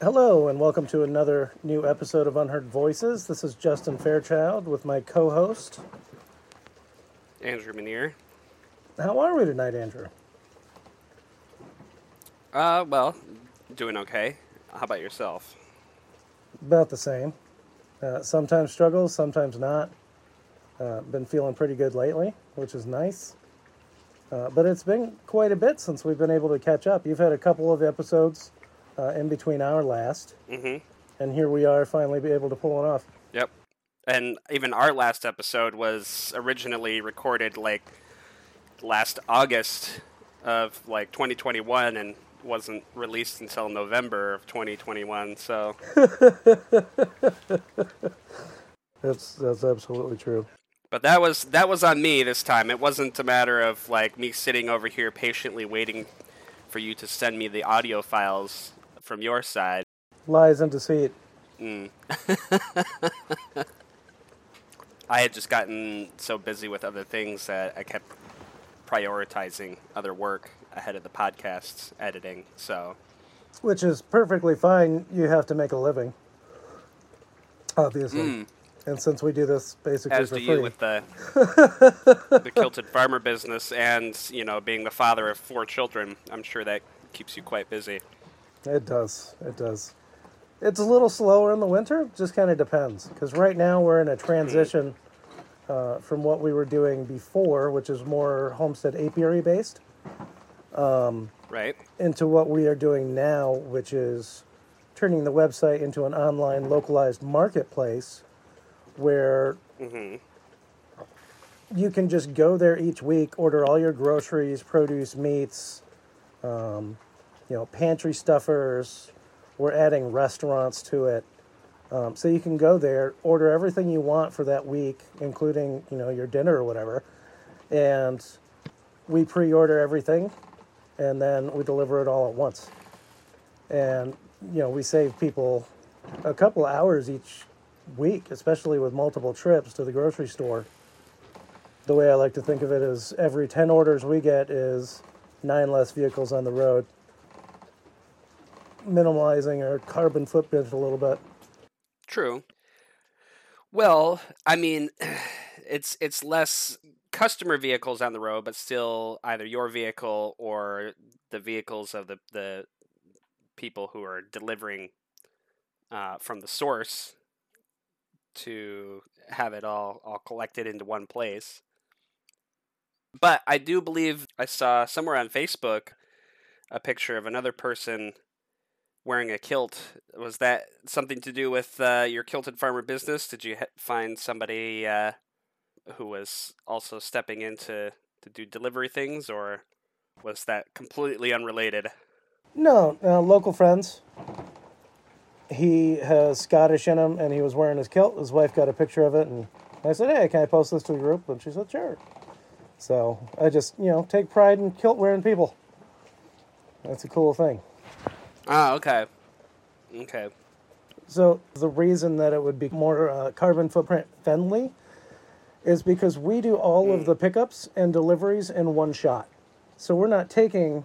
Hello, and welcome to another new episode of Unheard Voices. This is Justin Fairchild with my co host. Andrew Manier. How are we tonight, Andrew? Uh, well, doing okay. How about yourself? About the same. Uh, sometimes struggles, sometimes not. Uh, been feeling pretty good lately, which is nice. Uh, but it's been quite a bit since we've been able to catch up. You've had a couple of episodes uh, in between our last, Mm-hmm. and here we are finally be able to pull it off. Yep. And even our last episode was originally recorded like last August of like 2021 and wasn't released until November of 2021. So, That's that's absolutely true. but that was that was on me this time. It wasn't a matter of like me sitting over here patiently waiting for you to send me the audio files from your side. Lies and deceit. Mm. I had just gotten so busy with other things that I kept prioritizing other work ahead of the podcast's editing. So, Which is perfectly fine. You have to make a living, obviously. mm, And since we do this basically as for do free, you with the the kilted farmer business and you know being the father of four children, I'm sure that keeps you quite busy. It does. It does. It's a little slower in the winter. Just kind of depends. Because right now we're in a transition uh, from what we were doing before, which is more homestead apiary based, Right? into what we are doing now, which is turning the website into an online localized marketplace where hmm you can just go there each week, order all your groceries, produce, meats, um, you know, pantry stuffers. We're adding restaurants to it, um, so you can go there, order everything you want for that week, including you know your dinner or whatever, and we pre-order everything, and then we deliver it all at once. And you know, we save people a couple hours each week, especially with multiple trips to the grocery store the way I like to think of it is every 10 orders we get is nine less vehicles on the road, minimalizing our carbon footprint a little bit. True. Well, I mean, it's it's less customer vehicles on the road, but still either your vehicle or the vehicles of the the people who are delivering uh, from the source to have it all all collected into one place. But I do believe I saw somewhere on Facebook a picture of another person wearing a kilt. Was that something to do with uh, your kilted farmer business? Did you ha- find somebody uh, who was also stepping in to, to do delivery things, or was that completely unrelated? No, uh, local friends. He has Scottish in him and he was wearing his kilt. His wife got a picture of it and I said, Hey, can I post this to the group? And she said, Sure. So I just, you know, take pride in kilt wearing people. That's a cool thing. Ah, okay. Okay. So the reason that it would be more uh, carbon footprint friendly is because we do all of the pickups and deliveries in one shot. So we're not taking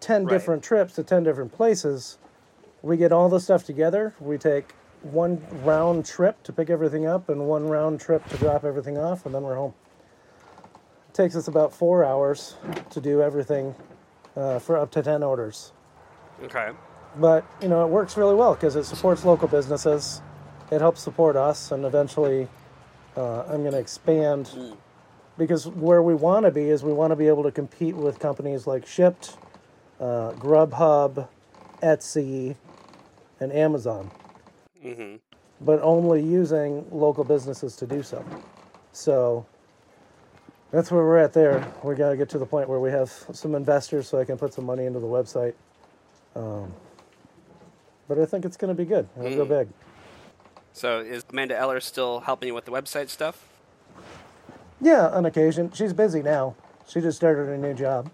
10 Right. different trips to 10 different places. We get all the stuff together. We take one round trip to pick everything up and one round trip to drop everything off, and then we're home. It takes us about four hours to do everything uh, for up to 10 orders Okay. but you know it works really well because it supports local businesses. It helps support us and eventually uh, i'm going to expand. Because where we want to be is we want to be able to compete with companies like Shipt uh, grubhub etsy and amazon. Mm-hmm. but only using local businesses to do so. So that's where we're at there. We got to get to the point where we have some investors so i can put some money into the website um, but i think it's going to be good it'll go Mm. big So is Amanda Eller still helping you with the website stuff? yeah on occasion she's busy now she just started a new job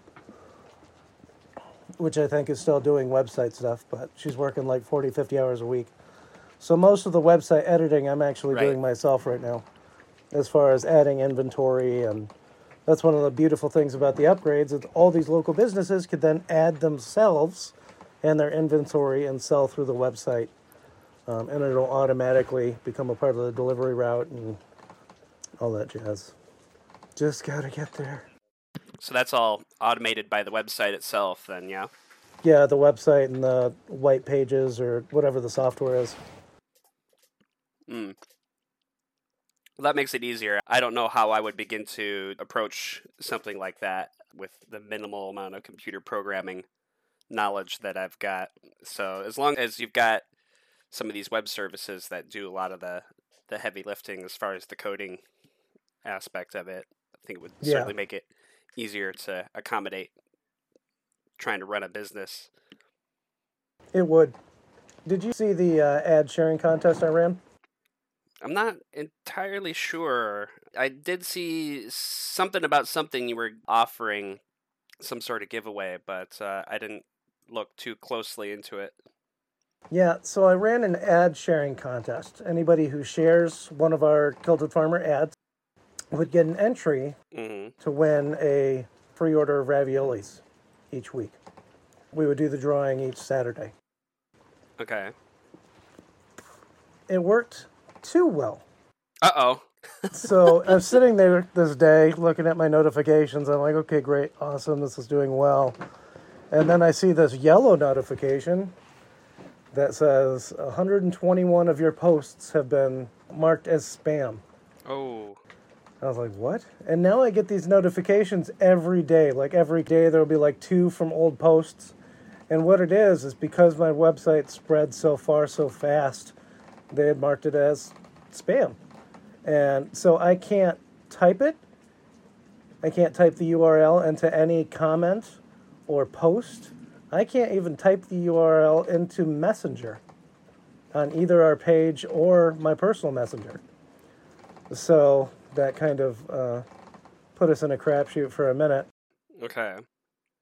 which i think is still doing website stuff but she's working like 40 50 hours a week so most of the website editing i'm actually Right. doing myself right now as far as adding inventory and that's one of the beautiful things about the upgrades is all these local businesses could then add themselves and their inventory and sell through the website. Um, and it'll automatically become a part of the delivery route and all that jazz. Just gotta get there. So that's all automated by the website itself, then, yeah? Yeah, the website and the white pages or whatever the software is. Mm. Well, that makes it easier. I don't know how I would begin to approach something like that with the minimal amount of computer programming knowledge that I've got. So as long as you've got some of these web services that do a lot of the the heavy lifting as far as the coding aspect of it, I think it would Yeah. certainly make it easier to accommodate trying to run a business. It would. Did you see the uh, ad sharing contest I ran? I'm not entirely sure. I did see something about something you were offering, some sort of giveaway, but uh, I didn't look too closely into it. Yeah, so I ran an ad sharing contest. Anybody who shares one of our Kilted Farmer ads would get an entry hmm to win a free order of raviolis each week. We would do the drawing each Saturday. Okay. It worked too well. Uh oh. So I'm sitting there this day looking at my notifications. I'm like, okay, great, awesome, this is doing well. And then I see this yellow notification that says 121 of your posts have been marked as spam. Oh. I was like, what? And now I get these notifications every day. Like every day, there will be like two from old posts. And what it is, is because my website spread so far so fast, they had marked it as spam. And so I can't type it. I can't type the URL into any comment or post. I can't even type the URL into Messenger on either our page or my personal messenger. So that kind of uh, put us in a crapshoot for a minute. Okay.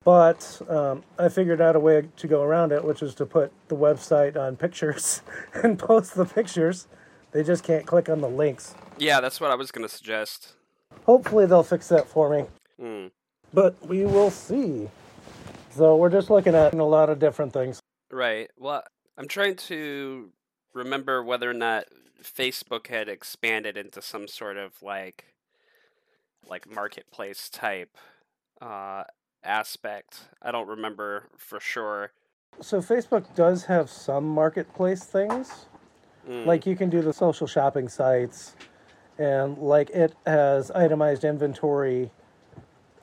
But um, I figured out a way to go around it, which is to put the website on pictures and post the pictures. They just can't click on the links. Yeah, that's what I was gonna suggest. Hopefully, they'll fix that for me, Hmm. but we will see. So, we're just looking at a lot of different things. Right. Well, I'm trying to remember whether or not Facebook had expanded into some sort of like like marketplace type uh aspect. I don't remember for sure. So, Facebook does have some marketplace things. Mm, Like you can do the social shopping sites, and like it has itemized inventory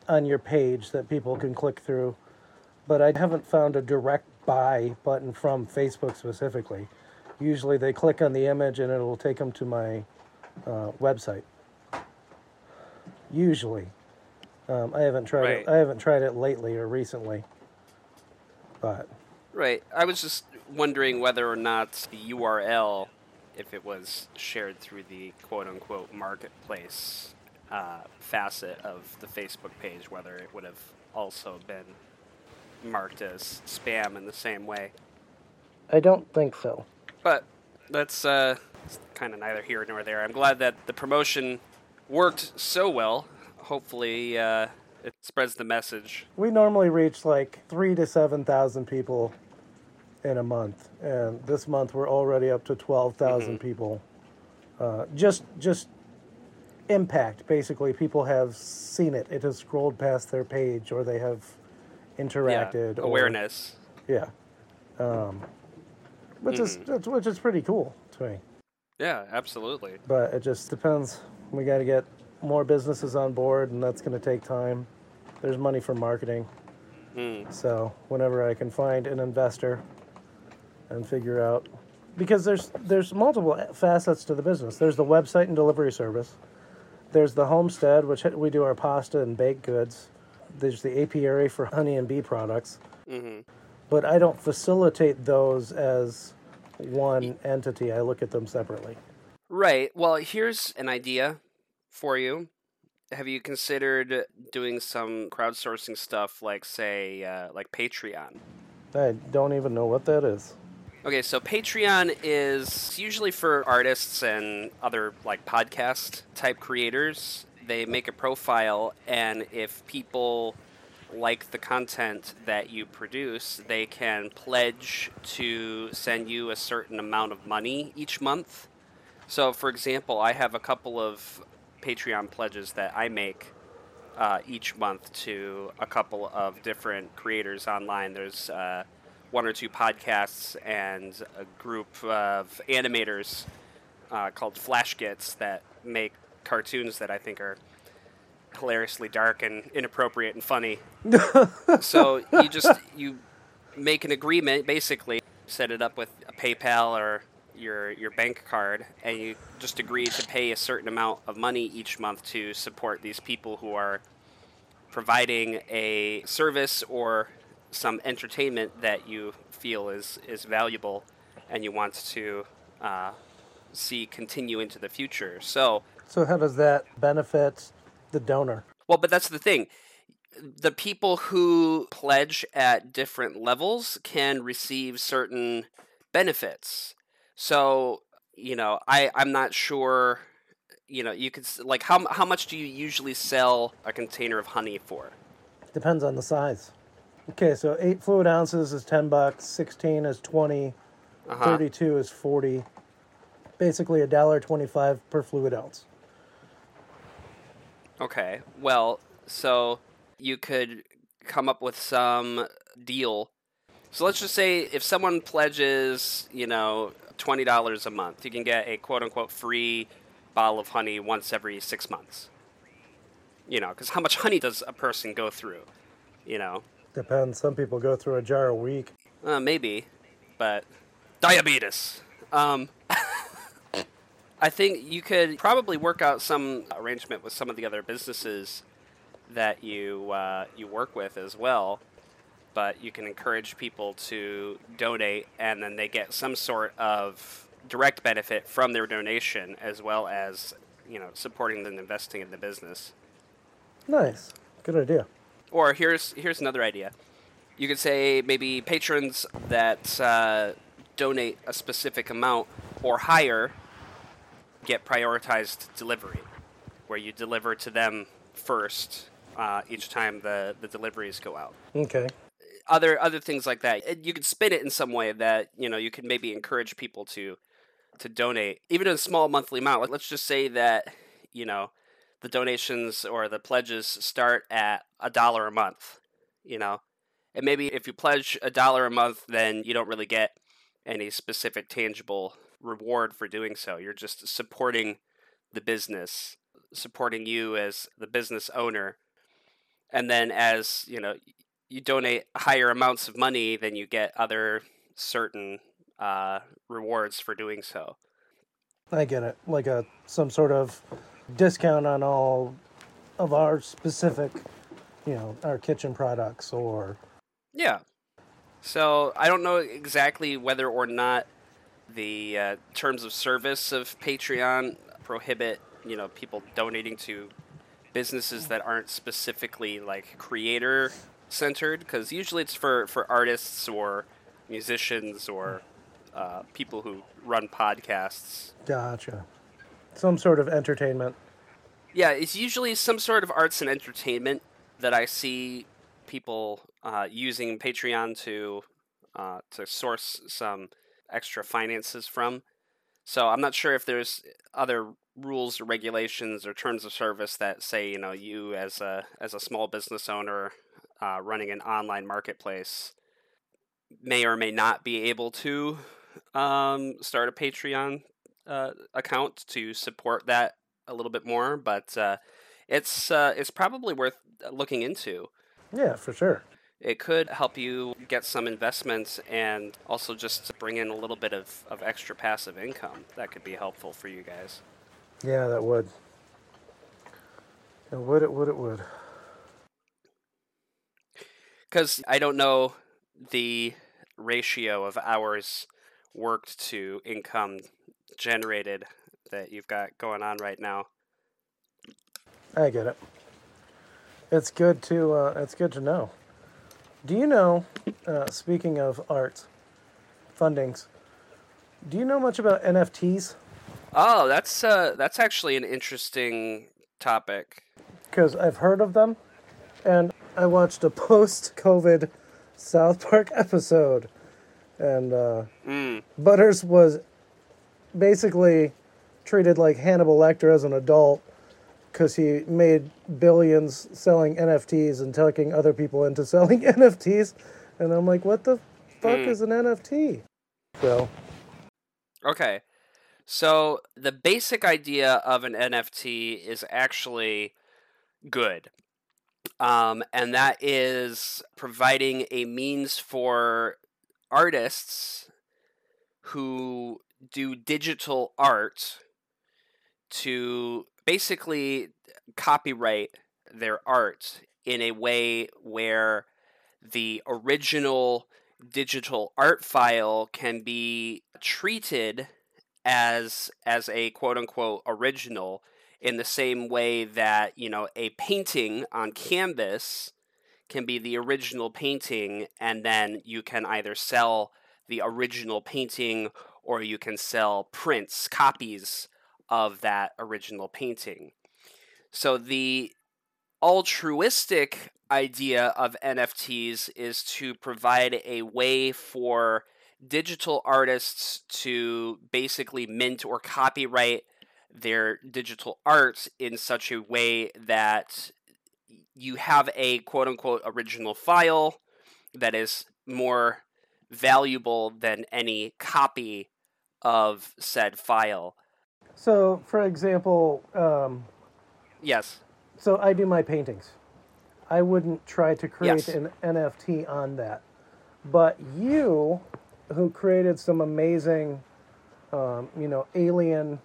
on your page that people can click through. But I haven't found a direct buy button from Facebook specifically. Usually they click on the image and it'll take them to my uh, website. Usually, um, I haven't tried it. I haven't tried it lately or recently. But Right. I was just wondering whether or not the URL, if it was shared through the quote unquote marketplace uh, facet of the Facebook page, whether it would have also been marked as spam in the same way. I don't think so. But that's uh, kind of neither here nor there. I'm glad that the promotion worked so well. Hopefully, uh, it spreads the message. We normally reach like three to seven thousand people in a month, and this month we're already up to twelve people. Uh, just just impact. Basically, people have seen it. It has scrolled past their page, or they have interacted. yeah, or- awareness. yeah. Um, which is which is pretty cool to me. Yeah, absolutely. But it just depends. We got to get more businesses on board, and that's going to take time. There's money for marketing. Mm. So whenever I can find an investor and figure out, because there's there's multiple facets to the business. There's the website and delivery service. There's the homestead, which we do our pasta and baked goods. There's the apiary for honey and bee products. hmm But I don't facilitate those as one entity. I look at them separately. Right. Well, here's an idea for you. Have you considered doing some crowdsourcing stuff, like say, uh, like Patreon? I don't even know what that is. Okay, so Patreon is usually for artists and other like podcast type creators. They make a profile, and if people like the content that you produce, they can pledge to send you a certain amount of money each month. So, for example, I have a couple of Patreon pledges that I make uh, each month to a couple of different creators online. There's uh, one or two podcasts and a group of animators uh, called Flashgitz that make cartoons that I think are hilariously dark and inappropriate and funny. so you just you make an agreement, basically, set it up with a PayPal or your your bank card, and you just agree to pay a certain amount of money each month to support these people who are providing a service or some entertainment that you feel is is valuable, and you want to uh, see continue into the future. So. So how does that benefit the donor? Well, but that's the thing. The people who pledge at different levels can receive certain benefits. So, you know, I I'm not sure. You know, you could like how how much do you usually sell a container of honey for? Depends on the size. Okay, so eight fluid ounces is ten bucks. Sixteen is 20 Uh-huh. Thirty-two is forty. Basically, a dollar twenty-five per fluid ounce. Okay. Well, so you could come up with some deal. So let's just say if someone pledges, you know, twenty dollars a month, you can get a quote unquote free bottle of honey once every six months. You know, because how much honey does a person go through? You know, Depends. Some people go through a jar a week. uh, maybe, but diabetes. Um, I think you could probably work out some arrangement with some of the other businesses that you uh, you work with as well. But you can encourage people to donate, and then they get some sort of direct benefit from their donation, as well as you know supporting and investing in the business. Nice. Good idea. Or here's here's another idea. You could say maybe patrons that uh, donate a specific amount or higher get prioritized delivery, where you deliver to them first uh, each time the, the deliveries go out. Okay. Other other things like that. You could spin it in some way that you know you could maybe encourage people to to donate, even a small monthly amount. Like, Let's just say that you know the donations or the pledges start at a dollar a month. You know, and maybe if you pledge a dollar a month, then you don't really get any specific tangible reward for doing so. You're just supporting the business, supporting you as the business owner. And then as, you know, you donate higher amounts of money, then you get other certain uh, rewards for doing so. I get it. Like a some sort of discount on all of our specific, you know, our kitchen products or Yeah. So I don't know exactly whether or not the uh, terms of service of Patreon prohibit you know people donating to businesses that aren't specifically like creator centered because usually it's for for artists or musicians or uh, people who run podcasts gotcha. Some sort of entertainment. Yeah, it's usually some sort of arts and entertainment that I see people uh, using Patreon to uh, to source some extra finances from. So I'm not sure if there's other rules or regulations or terms of service that say you know you as a as a small business owner uh, running an online marketplace may or may not be able to um, start a Patreon uh, account to support that a little bit more, but uh, it's uh, it's probably worth looking into. Yeah, for sure. It could help you get some investments and also just bring in a little bit of, of extra passive income. That could be helpful for you guys. Yeah, that would. It would. It would. It would. Because I don't know the ratio of hours worked to income generated that you've got going on right now. I get it. It's good to. Uh, it's good to know. Do you know? Uh, speaking of art fundings, do you know much about NFTs? Oh, that's uh, that's actually an interesting topic. Because I've heard of them, and I watched a post-COVID South Park episode, and uh, Mm. Butters was basically treated like Hannibal Lecter as an adult because he made billions selling NFTs and talking other people into selling NFTs. And I'm like, what the fuck Mm. is an NFT? So, Okay. So the basic idea of an NFT is actually good. Um, and that is providing a means for artists who do digital art to basically copyright their art in a way where the original digital art file can be treated as as a quote unquote original in the same way that you know a painting on canvas can be the original painting and then you can either sell the original painting or you can sell prints copies of that original painting so the altruistic idea of NFTs is to provide a way for digital artists to basically mint or copyright their digital art in such a way that you have a quote unquote original file that is more valuable than any copy of said file. So for example, um, Yes. so I do my paintings. I wouldn't try to create Yes. an NFT on that. But you, who created some amazing, um, you know, alien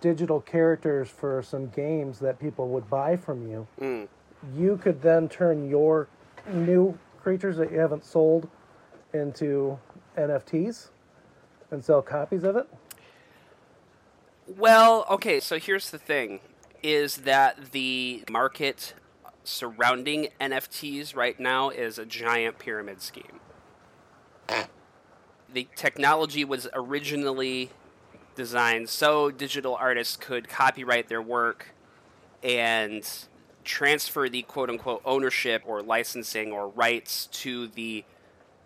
digital characters for some games that people would buy from you, Mm. you could then turn your new creatures that you haven't sold into NFTs and sell copies of it. Well, okay, so here's the thing is that the market surrounding NFTs right now is a giant pyramid scheme. The technology was originally designed so digital artists could copyright their work and transfer the quote unquote ownership or licensing or rights to the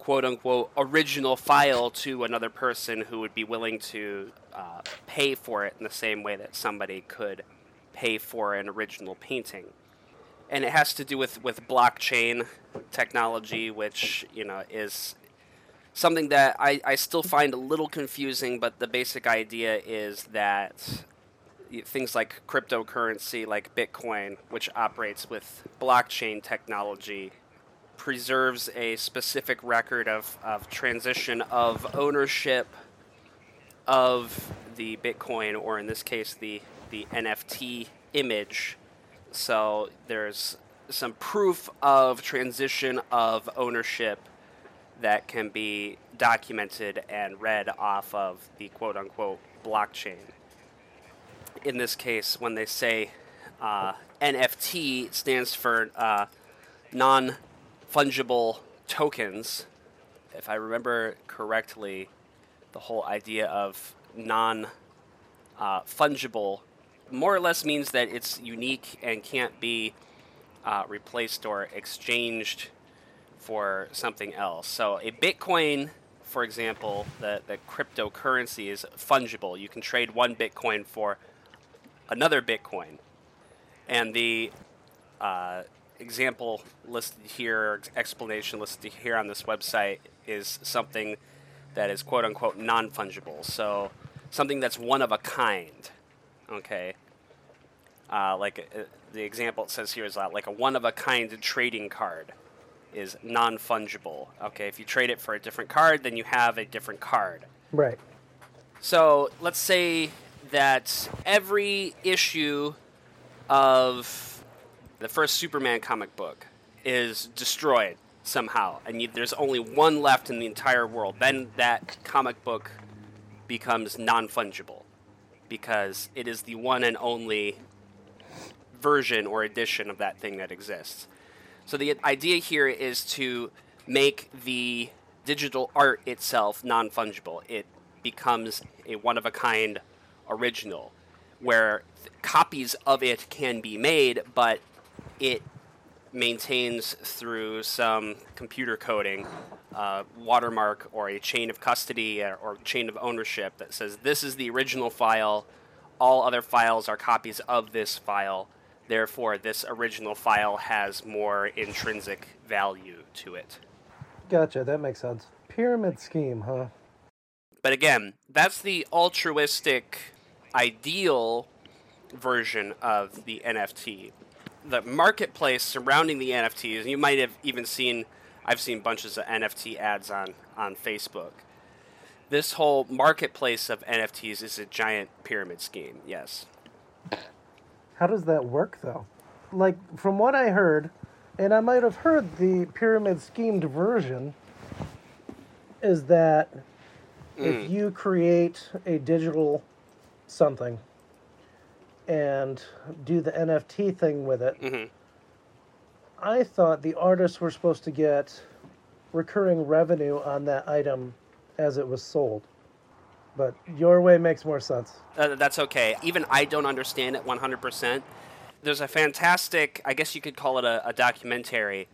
quote unquote original file to another person who would be willing to uh, pay for it in the same way that somebody could pay for an original painting. And it has to do with, with blockchain technology, which, you know, is something that I, I still find a little confusing, but the basic idea is that things like cryptocurrency, like Bitcoin, which operates with blockchain technology, preserves a specific record of, of transition of ownership of the Bitcoin, or in this case, the, the NFT image. So there's some proof of transition of ownership that can be documented and read off of the quote unquote blockchain. In this case, when they say uh, NFT stands for uh, non fungible tokens. If I remember correctly, the whole idea of non uh, fungible more or less means that it's unique and can't be uh, replaced or exchanged for something else. So a Bitcoin, for example, the, the cryptocurrency is fungible. You can trade one Bitcoin for another Bitcoin. And the uh, example listed here, explanation listed here on this website is something that is quote unquote non fungible. So something that's one of a kind. Okay. Uh, like uh, the example it says here is uh, like a one of a kind trading card is non fungible. Okay, if you trade it for a different card, then you have a different card. Right. So let's say that every issue of the first Superman comic book is destroyed somehow, and you, there's only one left in the entire world. Then that comic book becomes non fungible because it is the one and only version or edition of that thing that exists. So the idea here is to make the digital art itself non fungible. It becomes a one of a kind original where th- copies of it can be made, but it maintains through some computer coding uh, watermark or a chain of custody or, or chain of ownership that says this is the original file. All other files are copies of this file. Therefore, this original file has more intrinsic value to it. Gotcha, that makes sense. Pyramid scheme, huh? But again, that's the altruistic, ideal version of the NFT. The marketplace surrounding the NFTs, you might have even seen, I've seen bunches of NFT ads on, on Facebook. This whole marketplace of NFTs is a giant pyramid scheme, yes. How does that work, though? Like, from what I heard, and I might have heard the pyramid schemed version, is that if mm. you create a digital something and do the NFT thing with it, Mhm. I thought the artists were supposed to get recurring revenue on that item as it was sold. But your way makes more sense. Uh, that's okay. Even I don't understand it 100%. There's a fantastic, I guess you could call it a, a documentary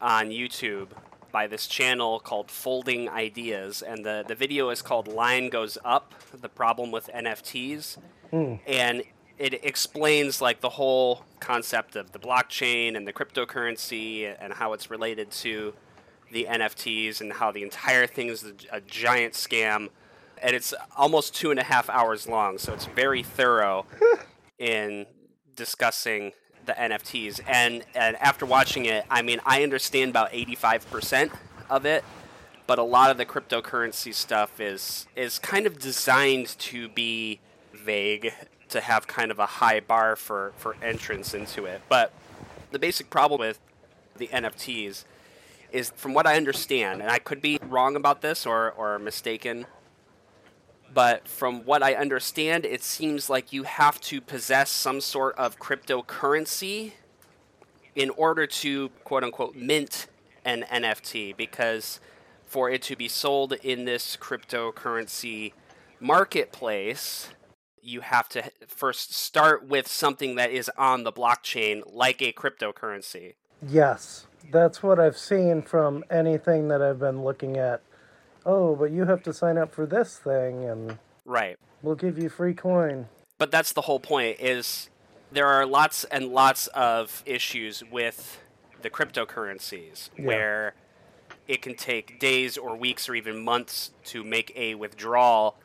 on YouTube by this channel called Folding Ideas. And the, the video is called Line Goes Up The Problem with NFTs. And it explains like the whole concept of the blockchain and the cryptocurrency and how it's related to the NFTs and how the entire thing is a, giant scam. And it's almost two and a half hours long, so it's very thorough in discussing the NFTs. And and after watching it, I mean, I understand about eighty five percent of it, but a lot of the cryptocurrency stuff is is kind of designed to be vague to have kind of a high bar for for entrance into it. But the basic problem with the NFTs is from what I understand, and I could be wrong about this or, or mistaken, but from what I understand, it seems like you have to possess some sort of cryptocurrency in order to quote unquote mint an NFT because for it to be sold in this cryptocurrency marketplace, you have to first start with something that is on the blockchain like a cryptocurrency. Yes, that's what I've seen from anything that I've been looking at. Oh, but you have to sign up for this thing and Right. we'll give you free coin. but that's the whole point is there are lots and lots of issues with the cryptocurrencies Yeah. where it can take days or weeks or even months to make a withdrawal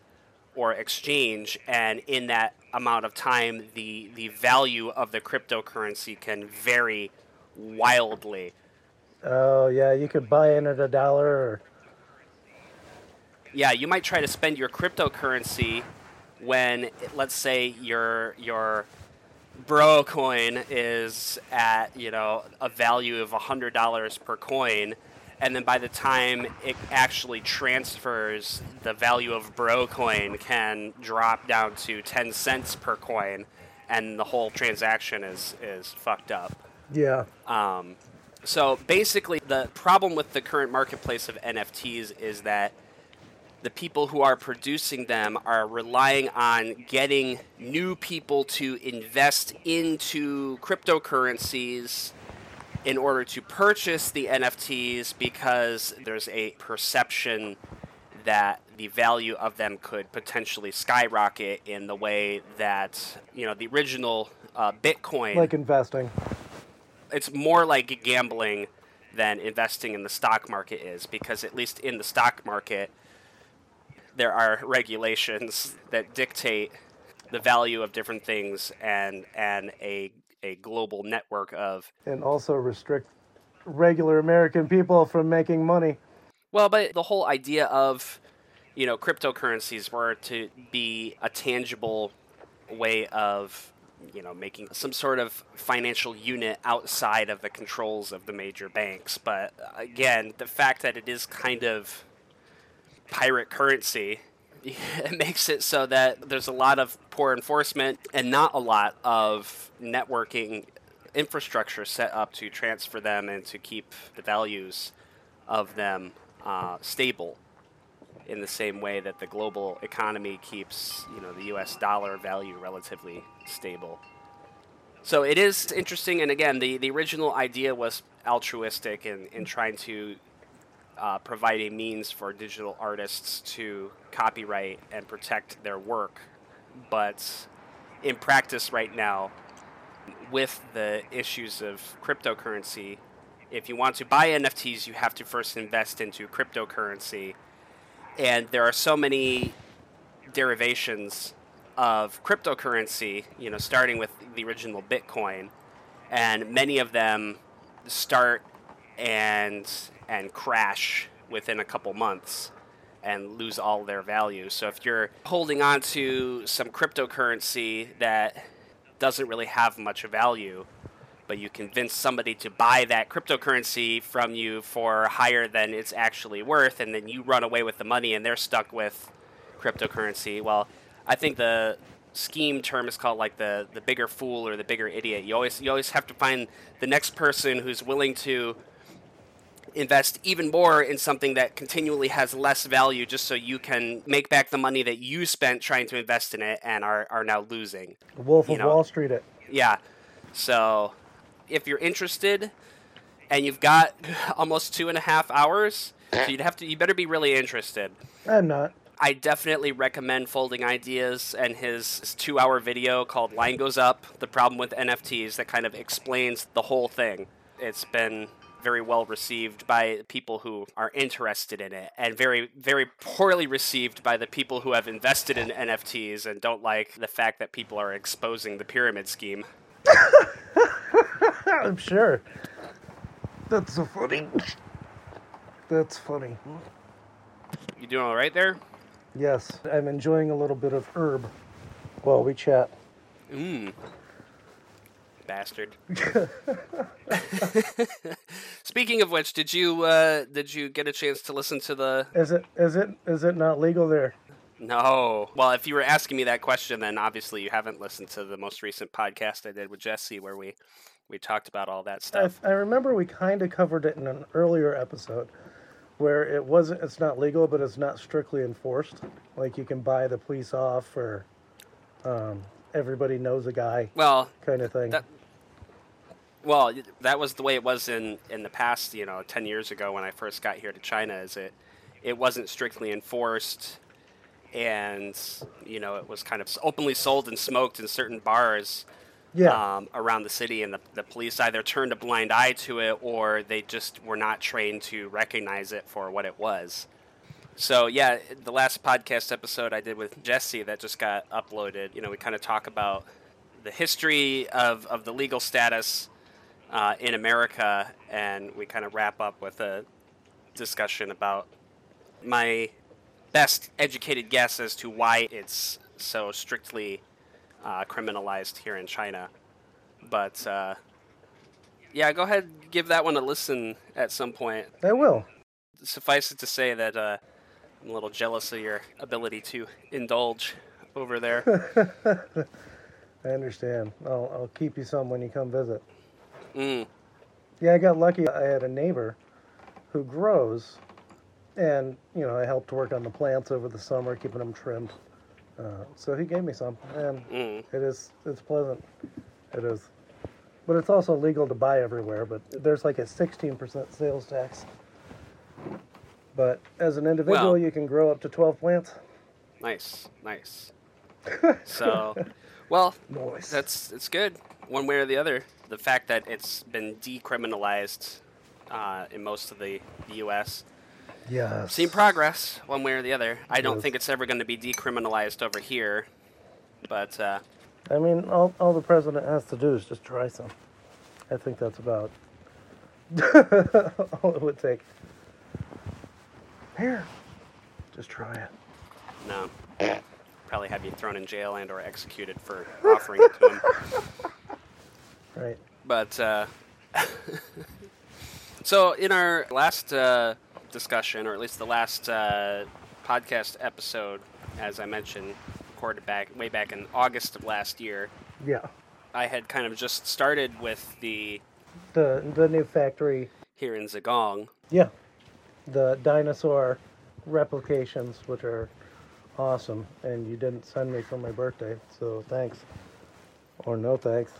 or exchange and in that amount of time the the value of the cryptocurrency can vary wildly. Oh, yeah, you could buy in at a dollar or yeah, you might try to spend your cryptocurrency when, let's say, your your bro coin is at you know a value of hundred dollars per coin, and then by the time it actually transfers, the value of bro coin can drop down to ten cents per coin, and the whole transaction is is fucked up. yeah. Um, so basically, the problem with the current marketplace of NFTs is that the people who are producing them are relying on getting new people to invest into cryptocurrencies in order to purchase the NFTs because there's a perception that the value of them could potentially skyrocket in the way that you know the original uh, Bitcoin Like investing. it's more like gambling than investing in the stock market is because at least in the stock market there are regulations that dictate the value of different things and and a a global network of And also restrict regular American people from making money. well but the whole idea of you know cryptocurrencies were to be a tangible way of you know making some sort of financial unit outside of the controls of the major banks but uh, again the fact that it is kind of pirate currency it makes it so that there's a lot of poor enforcement and not a lot of networking infrastructure set up to transfer them and to keep the values of them uh, stable in the same way that the global economy keeps you know the U.S. dollar value relatively stable. So it is interesting, and again, the, the original idea was altruistic in, in trying to uh, provide a means for digital artists to copyright and protect their work. But in practice, right now, with the issues of cryptocurrency, if you want to buy NFTs, you have to first invest into cryptocurrency. And there are so many derivations of cryptocurrency, you know, starting with the original Bitcoin, and many of them start and and crash within a couple months and lose all their value. So if you're holding on to some cryptocurrency that doesn't really have much value, but you convince somebody to buy that cryptocurrency from you for higher than it's actually worth, and then you run away with the money and they're stuck with cryptocurrency. Well, I think the scheme term is called like the the bigger fool or the bigger idiot. You always you always have to find the next person who's willing to invest even more in something that continually has less value just so you can make back the money that you spent trying to invest in it and are, are now losing. Wolf You of know. Wall Street it. Yeah. So if you're interested and you've got almost two and a half hours, so you'd have to you better be really interested. I'm not. I definitely recommend Folding Ideas and his, his two hour video called Line Goes Up The Problem with NFTs that kind of explains the whole thing. It's been very well received by people who are interested in it and very, very poorly received by the people who have invested in NFTs and don't like the fact that people are exposing the pyramid scheme. I'm sure. That's so funny. That's funny. You doing all right there? Yes, I'm enjoying a little bit of herb while we chat. Mmm. Bastard. Speaking of which, did you uh, did you get a chance to listen to the Is it is it is it not legal there? No. Well, if you were asking me that question, then obviously you haven't listened to the most recent podcast I did with Jesse, where we we talked about all that I, stuff. I remember we kind of covered it in an earlier episode where it wasn't it's not legal but it's not strictly enforced. Like you can buy the police off or um, everybody knows a guy Well, kind of thing. that well, that was the way it was in in the past. You know, ten years ago when I first got here to China, is it it wasn't strictly enforced, and you know it was kind of openly sold and smoked in certain bars. yeah. um, around the city, and the, the police either turned a blind eye to it or they just were not trained to recognize it for what it was. So, yeah, the last podcast episode I did with Jesse that just got uploaded, you know, we kind of talk about the history of, of the legal status uh, in America, and we kind of wrap up with a discussion about my best educated guess as to why it's so strictly uh, criminalized here in China. But uh, yeah, go ahead, give that one a listen at some point. I will. Suffice it to say that uh, I'm a little jealous of your ability to indulge over there. I understand. I'll, I'll keep you some when you come visit. Mm, Yeah, I got lucky. I had a neighbor who grows, and you know, I helped work on the plants over the summer, keeping them trimmed. Uh, so he gave me some, and mm. it is it's pleasant. It is, but it's also legal to buy everywhere. But there's like a 16% sales tax. But as an individual, Well- you can grow up to 12 plants. Nice, nice. So, well, Nice. that's it's good one way or the other. The fact that it's been decriminalized uh, in most of the, the U.S. yes. Seen progress one way or the other. I don't Yes. think it's ever going to be decriminalized over here, but uh, I mean, all, all the president has to do is just try some. I think that's about all it would take. Here, just try it. no, probably have you thrown in jail and or executed for offering it to him. Right. But uh, so in our last uh, discussion, or at least the last uh, podcast episode, as I mentioned, recorded back way back in August of last year, Yeah. I had kind of just started with the The the new factory. here in Zigong. Yeah. The dinosaur replications, which are awesome, and you didn't send me for my birthday, so thanks. Or no thanks.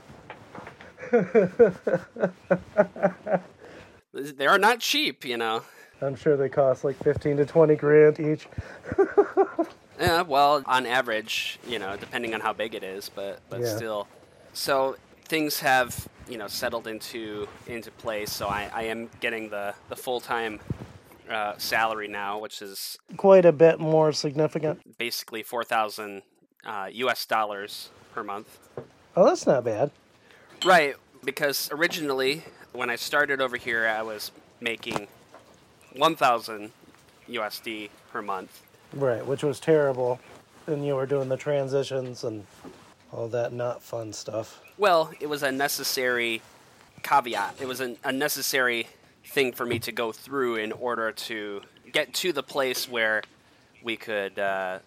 they are not cheap, you know. I'm sure they cost like 15 to 20 grand each. Yeah, well, on average, you know, depending on how big it is, but but Yeah. still. So things have you know settled into into place. So I, I am getting the the full time uh, salary now, which is Quite a bit more significant. basically four thousand uh, U.S. dollars per month. Oh, that's not bad. Right, because originally when I started over here, I was making one thousand USD per month. Right, which was terrible. And you were doing the transitions and all that not fun stuff. Well, it was a necessary caveat. It was an, a necessary thing for me to go through in order to get to the place where we could uh,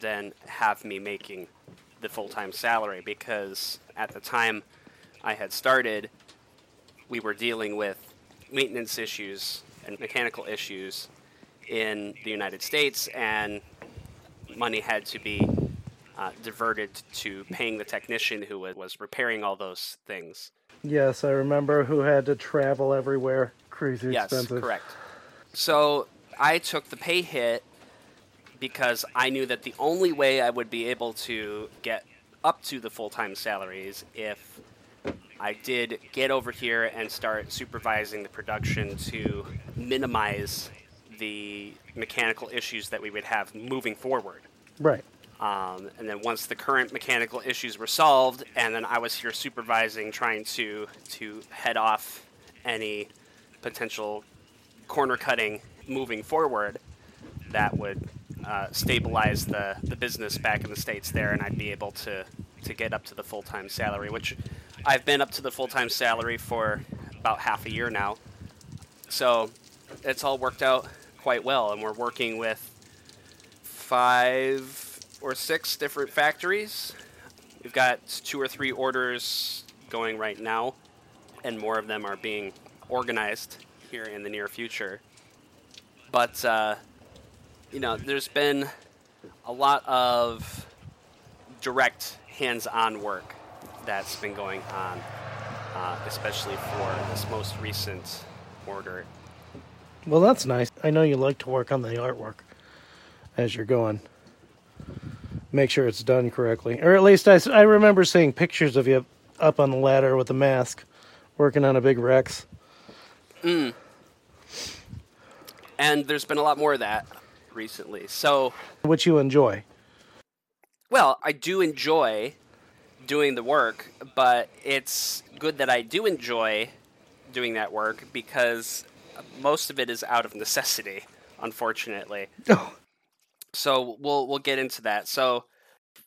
then have me making the full time salary. Because at the time I had started, we were dealing with maintenance issues and mechanical issues in the United States, and money had to be uh, diverted to paying the technician who was repairing all those things. Yes, I remember who had to travel everywhere. Crazy Yes, expensive. correct. So I took the pay hit because I knew that the only way I would be able to get up to the full time salaries if I did get over here and start supervising the production to minimize the mechanical issues that we would have moving forward. Right. Um, and then once the current mechanical issues were solved, and then I was here supervising, trying to to head off any potential corner cutting moving forward, that would uh, stabilize the, the business back in the states there, and I'd be able to to get up to the full time salary, which I've been up to the full time salary for about half a year now. So it's all worked out quite well, and we're working with five or six different factories. We've got two or three orders going right now, and more of them are being organized here in the near future. But, uh, you know, there's been a lot of direct hands on work that's been going on, uh, especially for this most recent order. Well, that's nice. I know you like to work on the artwork as you're going. Make sure it's done correctly. Or at least I, I remember seeing pictures of you up on the ladder with a mask working on a big Rex. Hmm. And there's been a lot more of that recently. So, Which you enjoy. Well, I do enjoy doing the work, but it's good that I do enjoy doing that work because most of it is out of necessity, unfortunately. Oh. So we'll we'll get into that. So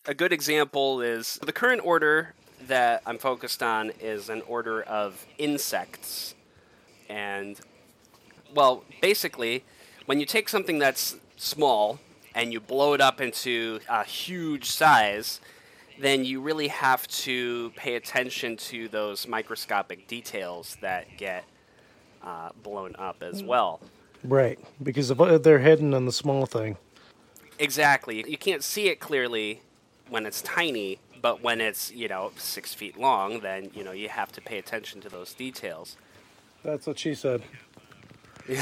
a good example is the current order that I'm focused on is an order of insects. And well, basically, when you take something that's small and you blow it up into a huge size, then you really have to pay attention to those microscopic details that get uh, blown up as well. Right. Because of, they're hidden in the small thing. Exactly. You can't see it clearly when it's tiny, but when it's, you know, six feet long, then, you know, you have to pay attention to those details. That's what she said.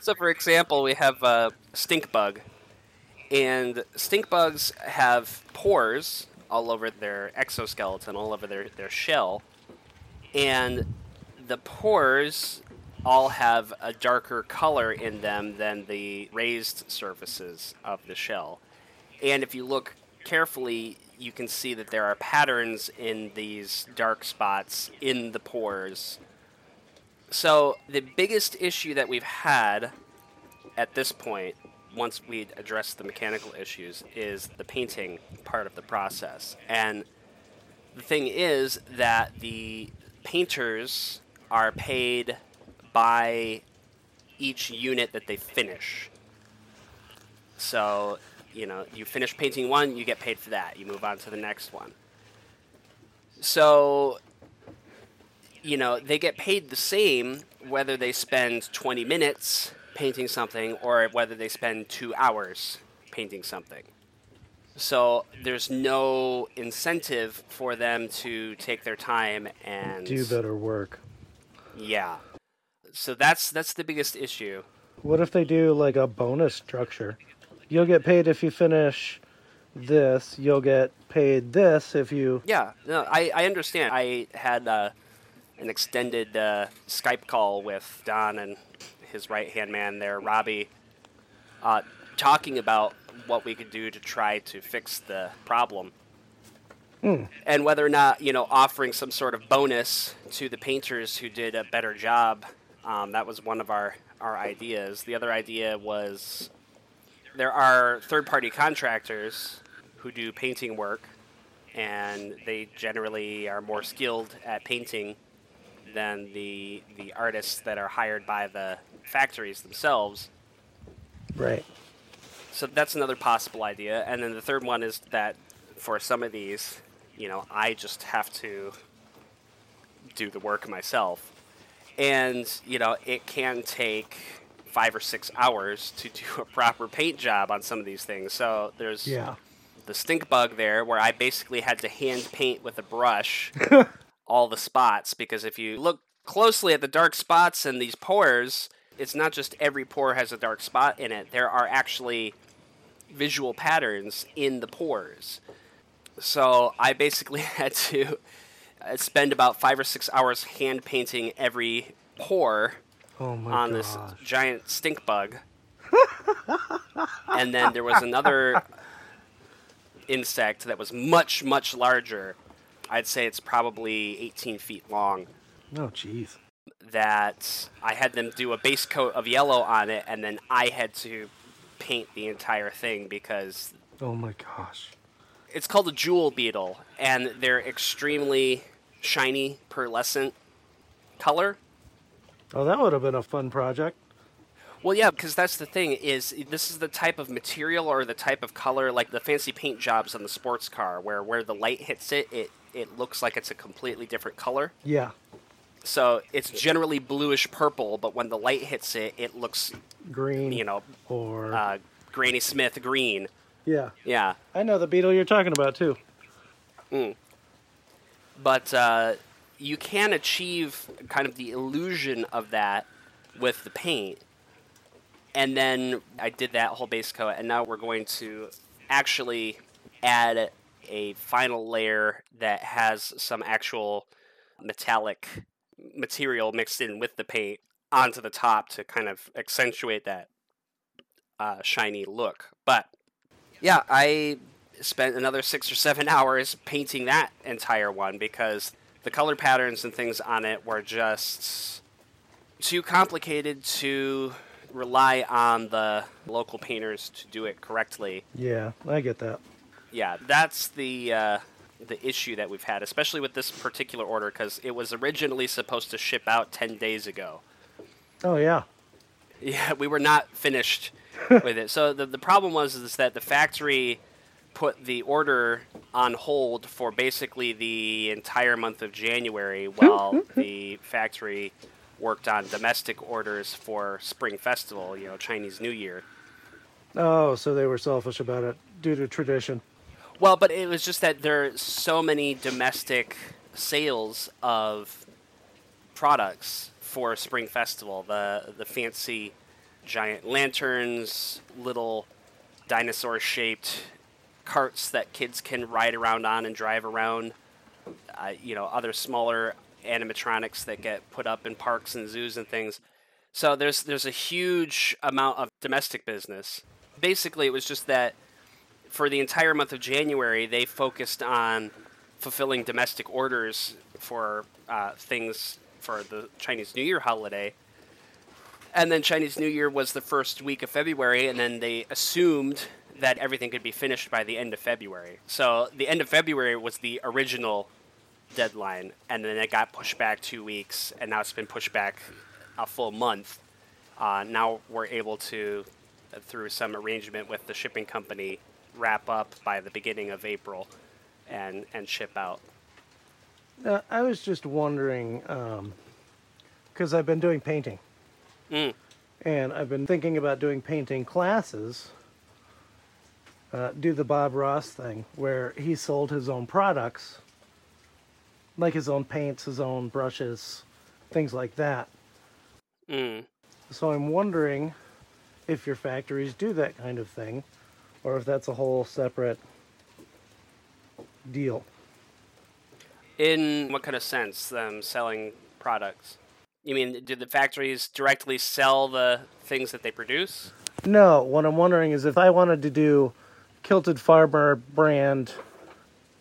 So, for example, we have a stink bug, and stink bugs have pores all over their exoskeleton, all over their, their shell, and the pores all have a darker color in them than the raised surfaces of the shell. And if you look carefully, you can see that there are patterns in these dark spots in the pores so the biggest issue that we've had at this point, once we'd addressed the mechanical issues, is the painting part of the process. And the thing is that the painters are paid by each unit that they finish. So, you know, you finish painting one, you get paid for that. You move on to the next one. So, you know, they get paid the same whether they spend 20 minutes painting something or whether they spend two hours painting something. So there's no incentive for them to take their time and Do better work. Yeah. So that's that's the biggest issue. What if they do like a bonus structure? You'll get paid if you finish this. You'll get paid this if you. Yeah, no, I, I understand. I had uh, an extended uh, Skype call with Don and his right hand man there, Robbie, uh, talking about what we could do to try to fix the problem. And whether or not, you know, offering some sort of bonus to the painters who did a better job, um, that was one of our, our ideas. The other idea was there are third party contractors who do painting work, and they generally are more skilled at painting than the, the artists that are hired by the factories themselves. Right. So that's another possible idea. And then the third one is that for some of these, you know, I just have to do the work myself. And, you know, it can take five or six hours to do a proper paint job on some of these things. So there's Yeah. the stink bug there where I basically had to hand paint with a brush all the spots because if you look closely at the dark spots and these pores, it's not just every pore has a dark spot in it. There are actually visual patterns in the pores. So I basically had to Uh, spend about five or six hours hand painting every pore Oh on gosh. this giant stink bug. and then there was another insect that was much, much larger. I'd say it's probably 18 feet long. Oh jeez. That I had them do a base coat of yellow on it, and then I had to paint the entire thing because Oh my gosh. It's called a jewel beetle, and they're extremely shiny, pearlescent color. Oh, that would have been a fun project. Well, yeah, because that's the thing is this is the type of material or the type of color like the fancy paint jobs on the sports car, where where the light hits it, it it looks like it's a completely different color. Yeah. So it's generally bluish purple, but when the light hits it, it looks Green. you know Or uh, Granny Smith green. Yeah. Yeah, I know the beetle you're talking about too. but uh, you can achieve kind of the illusion of that with the paint. And then I did that whole base coat, and now we're going to actually add a final layer that has some actual metallic material mixed in with the paint onto the top to kind of accentuate that uh, shiny look. But yeah, I spent another six or seven hours painting that entire one because the color patterns and things on it were just too complicated to rely on the local painters to do it correctly. Yeah, I get that. Yeah, that's the uh, the issue that we've had, especially with this particular order, because it was originally supposed to ship out ten days ago. Oh yeah. Yeah, we were not finished with it. So the the problem was is that the factory put the order on hold for basically the entire month of January while the factory worked on domestic orders for Spring Festival, you know, Chinese New Year. Oh, so they were selfish about it due to tradition. Well, but it was just that there are so many domestic sales of products for Spring Festival. The the fancy giant lanterns, little dinosaur shaped carts that kids can ride around on and drive around. Uh, you know, other smaller animatronics that get put up in parks and zoos and things. So there's there's a huge amount of domestic business. Basically, it was just that for the entire month of January, they focused on fulfilling domestic orders for uh, things for the Chinese New Year holiday. And then Chinese New Year was the first week of February, and then they assumed that everything could be finished by the end of February. So the end of February was the original deadline, and then it got pushed back two weeks, and now it's been pushed back a full month. Uh, now we're able to, through some arrangement with the shipping company, wrap up by the beginning of April, and and ship out. Uh, I was just wondering, because I've been doing painting, Mm. and I've been thinking about doing painting classes. uh, do the Bob Ross thing where he sold his own products, like his own paints, his own brushes, things like that. Mm. So I'm wondering if your factories do that kind of thing, or if that's a whole separate deal. In what kind of sense? Them selling products? You mean, do the factories directly sell the things that they produce? No, what I'm wondering is if I wanted to do Kilted Farmer brand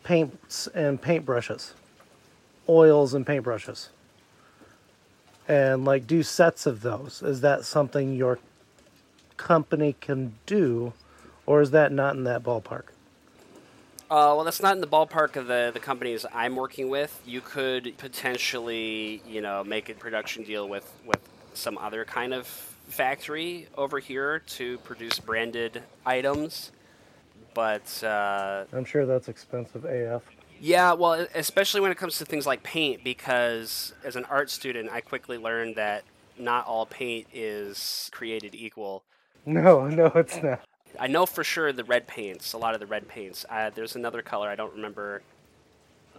paints and paintbrushes, oils and paintbrushes, and like do sets of those, is that something your company can do, or is that not in that ballpark? Uh, well, that's not in the ballpark of the, the companies I'm working with. You could potentially, you know, make a production deal with, with some other kind of factory over here to produce branded items. But uh, I'm sure that's expensive AF. yeah, well, especially when it comes to things like paint, because as an art student, I quickly learned that not all paint is created equal. No, no, it's not. I know for sure the red paints, a lot of the red paints. Uh, there's another color I don't remember.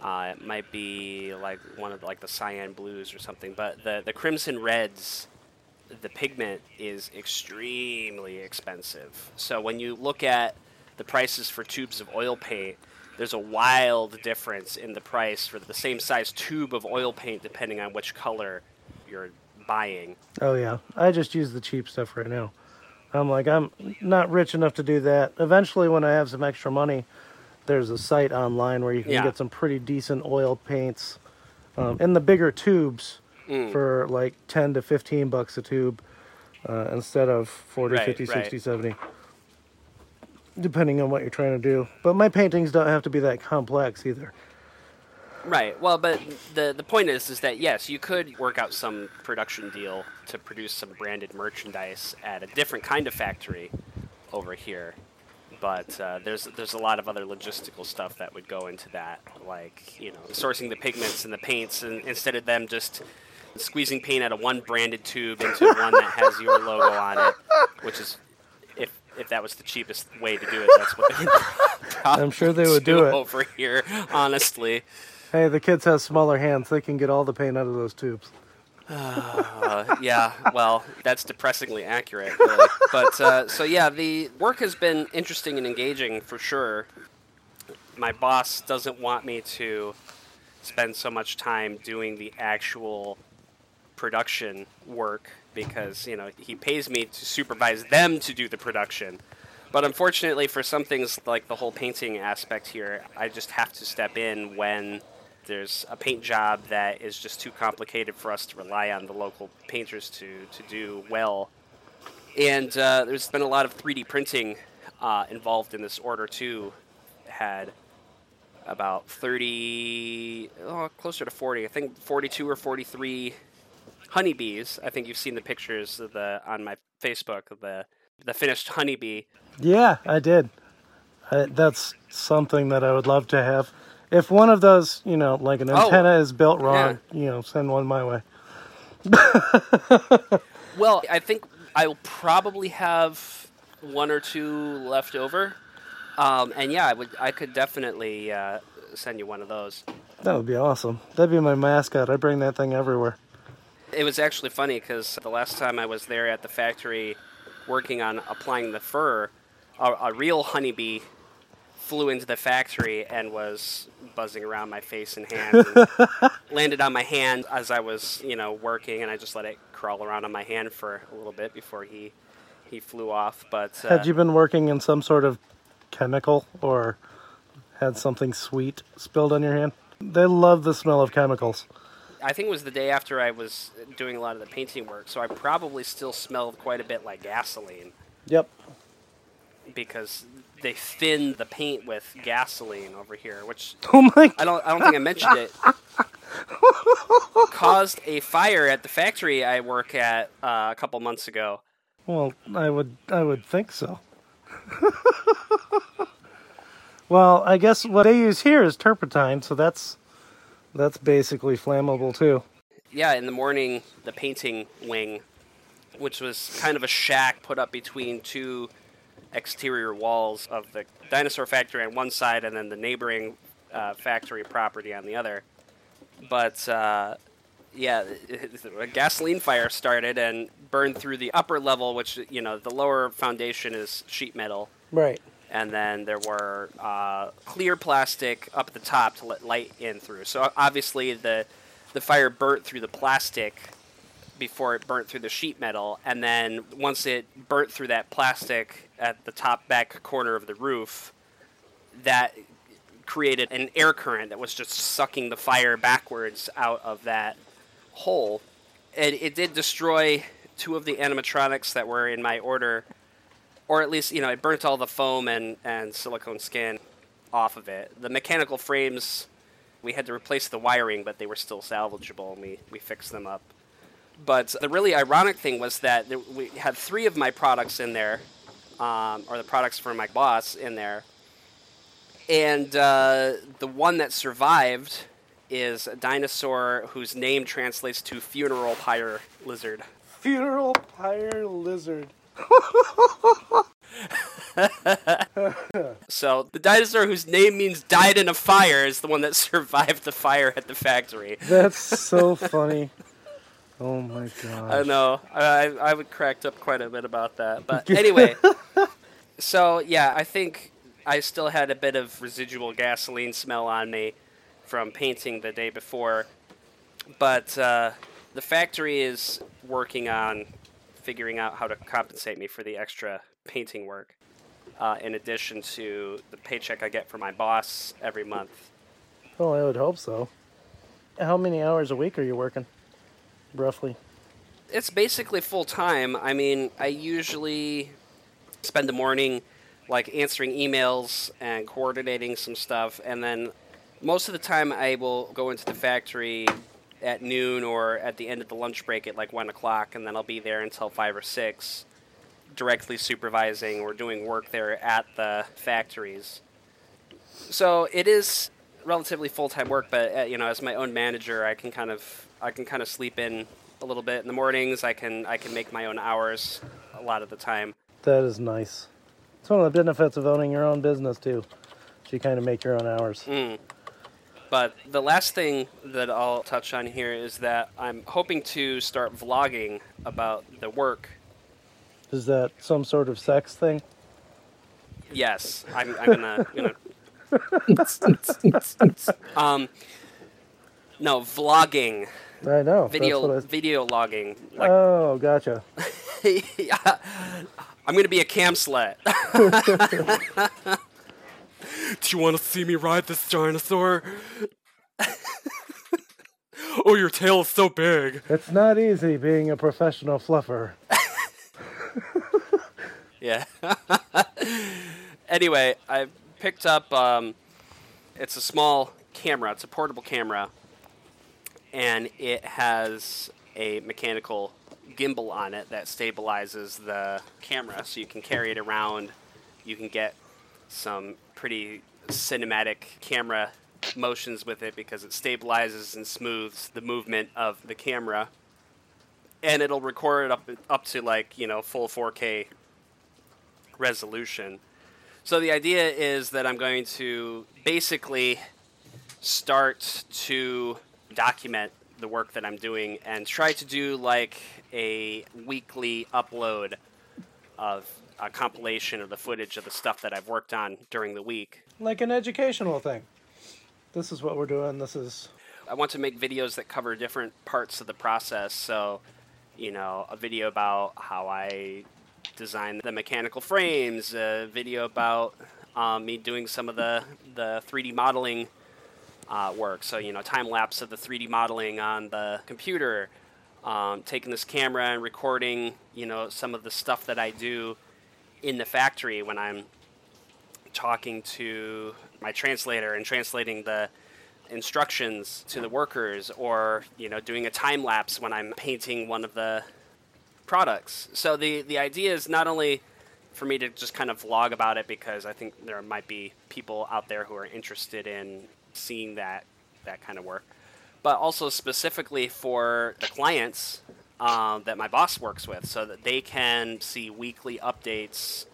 Uh, it might be like one of the, like the cyan blues or something, but the the crimson reds, the pigment is extremely expensive. So when you look at the prices for tubes of oil paint, there's a wild difference in the price for the same size tube of oil paint depending on which color you're buying. Oh yeah, I just use the cheap stuff right now. I'm like I'm not rich enough to do that. Eventually, when I have some extra money, there's a site online where you can Yeah. get some pretty decent oil paints um, in the bigger tubes Mm. for like 10 to 15 bucks a tube uh, instead of 40, Right, 50, right. 60, 70. Depending on what you're trying to do. But my paintings don't have to be that complex either. Right. Well, but the the point is, is that yes, you could work out some production deal to produce some branded merchandise at a different kind of factory over here. But uh, there's there's a lot of other logistical stuff that would go into that, like you know sourcing the pigments and the paints, and instead of them just squeezing paint out of one branded tube into one that has your logo on it, which is if if that was the cheapest way to do it, that's what they I'm sure they would do it. over here. Honestly. Hey, the kids have smaller hands. They can get all the paint out of those tubes. Uh, yeah, well, that's depressingly accurate. Really. But uh, so yeah, the work has been interesting and engaging for sure. My boss doesn't want me to spend so much time doing the actual production work because you know he pays me to supervise them to do the production. But unfortunately, for some things like the whole painting aspect here, I just have to step in when there's a paint job that is just too complicated for us to rely on the local painters to, to do well. And uh, there's been a lot of 3D printing uh, involved in this order too. Had about 30, oh, closer to 40, I think 42 or 43 honeybees. I think you've seen the pictures of the on my Facebook of the the finished honeybee. Yeah, I did. I, that's something that I would love to have. If one of those, you know, like an Oh, antenna is built wrong, you know, send one my way. Well, I think I'll probably have one or two left over. Um, and yeah, I would I could definitely uh, send you one of those. That would be awesome. That'd be my mascot. I bring that thing everywhere. It was actually funny because the last time I was there at the factory working on applying the fur, a, a real honeybee flew into the factory and was buzzing around my face and hand. and landed on my hand as I was, you know, working and I just let it crawl around on my hand for a little bit before he he flew off. But uh, Had you been working in some sort of chemical or had something sweet spilled on your hand? They love the smell of chemicals. I think it was the day after I was doing a lot of the painting work, so I probably still smelled quite a bit like gasoline Yep. because they thinned the paint with gasoline over here, which Oh my I don't I don't think I mentioned it. caused a fire at the factory I work at uh, a couple months ago. Well, I would I would think so. well, I guess what they use here is turpentine, so that's that's basically flammable too. Yeah, in the morning, the painting wing, which was kind of a shack put up between two exterior walls of the dinosaur factory on one side and then the neighboring uh, factory property on the other. But uh, yeah, a gasoline fire started and burned through the upper level, which you know the lower foundation is sheet metal, Right. and then there were uh, clear plastic up at the top to let light in through. So obviously the the fire burnt through the plastic before it burnt through the sheet metal, and then once it burnt through that plastic at the top back corner of the roof, that created an air current that was just sucking the fire backwards out of that hole. And it did destroy two of the animatronics that were in my order, or at least, you know, it burnt all the foam and, and silicone skin off of it. The mechanical frames, we had to replace the wiring, but they were still salvageable, and we, we fixed them up. But the really ironic thing was that we had three of my products in there, um, or the products for my boss in there, and uh, the one that survived is a dinosaur whose name translates to funeral pyre lizard. Funeral pyre lizard. So the dinosaur whose name means died in a fire is the one that survived the fire at the factory. That's so funny. Oh my god. I know. I I would cracked up quite a bit about that. But anyway, so yeah, I think I still had a bit of residual gasoline smell on me from painting the day before. But uh, the factory is working on figuring out how to compensate me for the extra painting work. Uh, in addition to the paycheck I get from my boss every month. Well, I would hope so. How many hours a week are you working? Roughly. it's basically full time. I mean, I usually spend the morning like answering emails and coordinating some stuff, and then most of the time I will go into the factory at noon or at the end of the lunch break at like one o'clock, and then I'll be there until five or six, directly supervising or doing work there at the factories. So it is relatively full time work, but uh, you know, as my own manager, I can kind of I can kind of sleep in a little bit in the mornings. I can I can make my own hours a lot of the time. That is nice. It's one of the benefits of owning your own business too. So you kind of make your own hours. Mm. But the last thing that I'll touch on here is that I'm hoping to start vlogging about the work. Is that some sort of sex thing? Yes, I'm, I'm gonna, gonna um, no vlogging, I know. video I- video logging. Like, Oh, gotcha. yeah, I'm gonna be a cam slut. Do you want to see me ride this dinosaur? oh, your tail is so big. It's not easy being a professional fluffer. Yeah. anyway, I picked up. Um, it's a small camera. It's a portable camera, and it has a mechanical gimbal on it that stabilizes the camera, so you can carry it around. You can get some pretty cinematic camera motions with it because it stabilizes and smooths the movement of the camera, and it'll record up up to like you know full 4K resolution. So the idea is that I'm going to basically start to document the work that I'm doing and try to do like a weekly upload of a compilation of the footage of the stuff that I've worked on during the week. Like an educational thing. This is what we're doing. This is. I want to make videos that cover different parts of the process. So, you know, a video about how I design the mechanical frames, a video about um, me doing some of the, the 3D modeling uh, work. So, you know, time lapse of the 3D modeling on the computer, um, taking this camera and recording, you know, some of the stuff that I do in the factory when I'm talking to my translator and translating the instructions to the workers or you know doing a time lapse when I'm painting one of the products. So the the idea is not only for me to just kind of vlog about it because I think there might be people out there who are interested in seeing that that kind of work, but also specifically for the clients um, that my boss works with, so that they can see weekly updates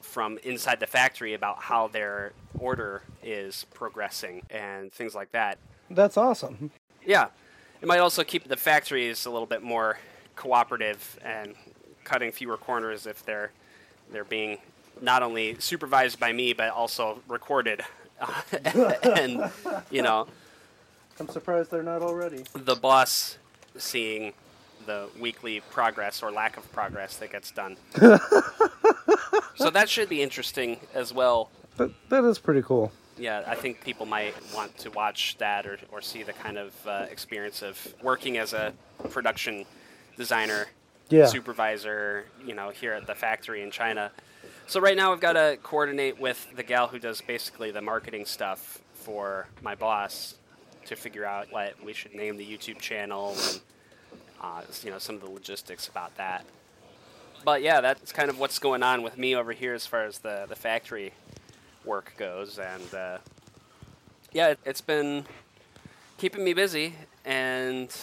from inside the factory about how their order is progressing and things like that. That's awesome. Yeah, it might also keep the factories a little bit more cooperative and cutting fewer corners if they're they're being not only supervised by me but also recorded, and you know I'm surprised they're not already. the boss seeing the weekly progress or lack of progress that gets done. so that should be interesting as well. That, that is pretty cool. Yeah, I think people might want to watch that or, or see the kind of uh, experience of working as a production designer, Yeah. supervisor, you know, here at the factory in China. So right now I've got to coordinate with the gal who does basically the marketing stuff for my boss to figure out what we should name the YouTube channel and uh, you know some of the logistics about that. But yeah, that's kind of what's going on with me over here as far as the the factory work goes, and uh, yeah, it, it's been keeping me busy, and